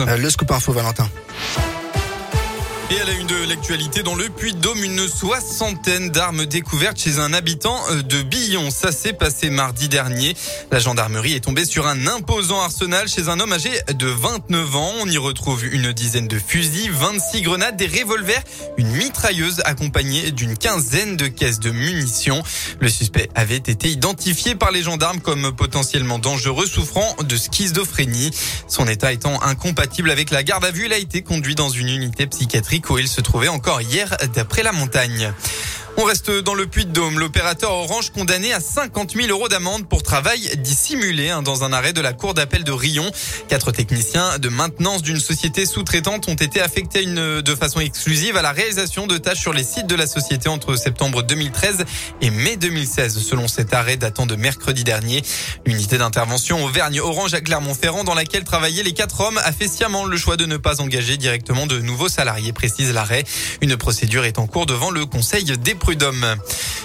Euh, le scoop info Valentin. Et à la une de l'actualité, dans le Puy-de-Dôme, une soixantaine d'armes découvertes chez un habitant euh, de Billon. Ça s'est passé mardi dernier. La gendarmerie est tombée sur un imposant arsenal chez un homme âgé de 29 ans. On y retrouve une dizaine de fusils, 26 grenades, des revolvers, une mitrailleuse accompagnée d'une quinzaine de caisses de munitions. Le suspect avait été identifié par les gendarmes comme potentiellement dangereux, souffrant de schizophrénie. Son état étant incompatible avec la garde à vue, il a été conduit dans une unité psychiatrique où il se trouvait encore hier d'après la montagne. On reste dans le puits de Dôme. L'opérateur Orange condamné à 50 000 euros d'amende pour travail dissimulé hein, dans un arrêt de la cour d'appel de Rion. Quatre techniciens de maintenance d'une société sous-traitante ont été affectés de façon exclusive à la réalisation de tâches sur les sites de la société entre septembre 2013 et mai 2016, selon cet arrêt datant de mercredi dernier. L'unité d'intervention Auvergne Orange à Clermont-Ferrand, dans laquelle travaillaient les quatre hommes, a fait sciemment le choix de ne pas engager directement de nouveaux salariés, précise l'arrêt. Une procédure est en cours devant le Conseil des prud'hommes.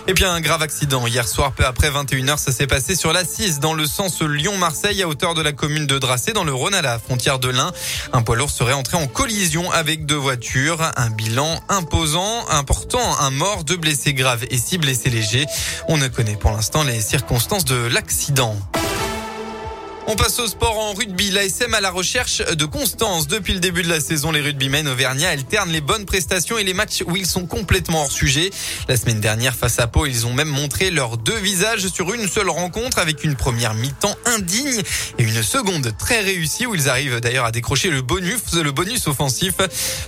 Et puis un grave accident hier soir, peu après 21h, ça s'est passé sur la 6 dans le sens Lyon-Marseille à hauteur de la commune de Dracé dans le Rhône à la frontière de l'Ain. Un poids lourd serait entré en collision avec deux voitures. Un bilan imposant, important, un mort, deux blessés graves et six blessés légers. On ne connaît pour l'instant les circonstances de l'accident. On passe au sport en rugby. L'ASM à la recherche de constance. Depuis le début de la saison, les rugbymen auvergnats alternent les bonnes prestations et les matchs où ils sont complètement hors sujet. La semaine dernière, face à Pau, ils ont même montré leurs deux visages sur une seule rencontre avec une première mi-temps indigne et une seconde très réussie où ils arrivent d'ailleurs à décrocher le bonus, le bonus offensif.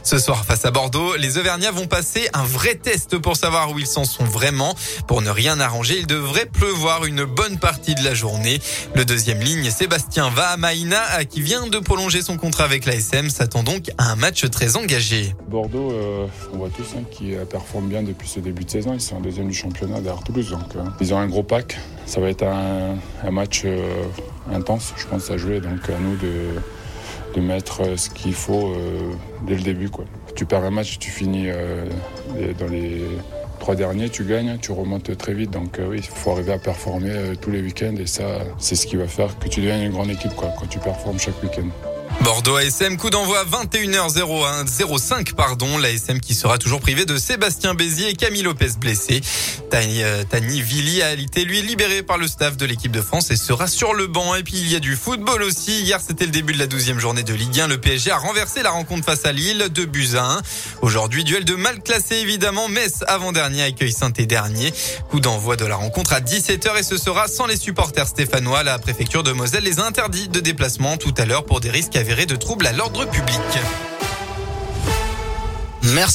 Ce soir, face à Bordeaux, les Auvergnats vont passer un vrai test pour savoir où ils s'en sont vraiment. Pour ne rien arranger, il devrait pleuvoir une bonne partie de la journée. Le deuxième ligne, c'est Sébastien Vahamaina, qui vient de prolonger son contrat avec l'ASM, s'attend donc à un match très engagé. Bordeaux, euh, on voit tous hein, qui performent bien depuis ce début de saison. Ils sont en deuxième du championnat derrière euh, ils ont un gros pack. Ça va être un, match euh, intense, je pense, à jouer. Donc à nous de, mettre ce qu'il faut dès le début. Tu perds un match, tu finis dans les trois derniers, tu gagnes, tu remontes très vite. Donc euh, oui, il faut arriver à performer euh, tous les week-ends et ça, c'est ce qui va faire que tu deviennes une grande équipe quoi, quand tu performes chaque week-end. Bordeaux ASM, coup d'envoi 21h01, 05 pardon, l'ASM qui sera toujours privé de Sébastien Bézier et Camille Lopez blessé. Tani, euh, Tani Vili a été lui libéré par le staff de l'équipe de France et sera sur le banc. Et puis il y a du football aussi. Hier c'était le début de la 12e journée de Ligue 1. Le PSG a renversé la rencontre face à Lille, de buts à 1. Aujourd'hui duel de mal classé évidemment. Metz avant-dernier accueille saint et dernier. Coup d'envoi de la rencontre à 17h et ce sera sans les supporters stéphanois. La préfecture de Moselle les a interdits de déplacement tout à l'heure pour des risques de troubles à l'ordre public.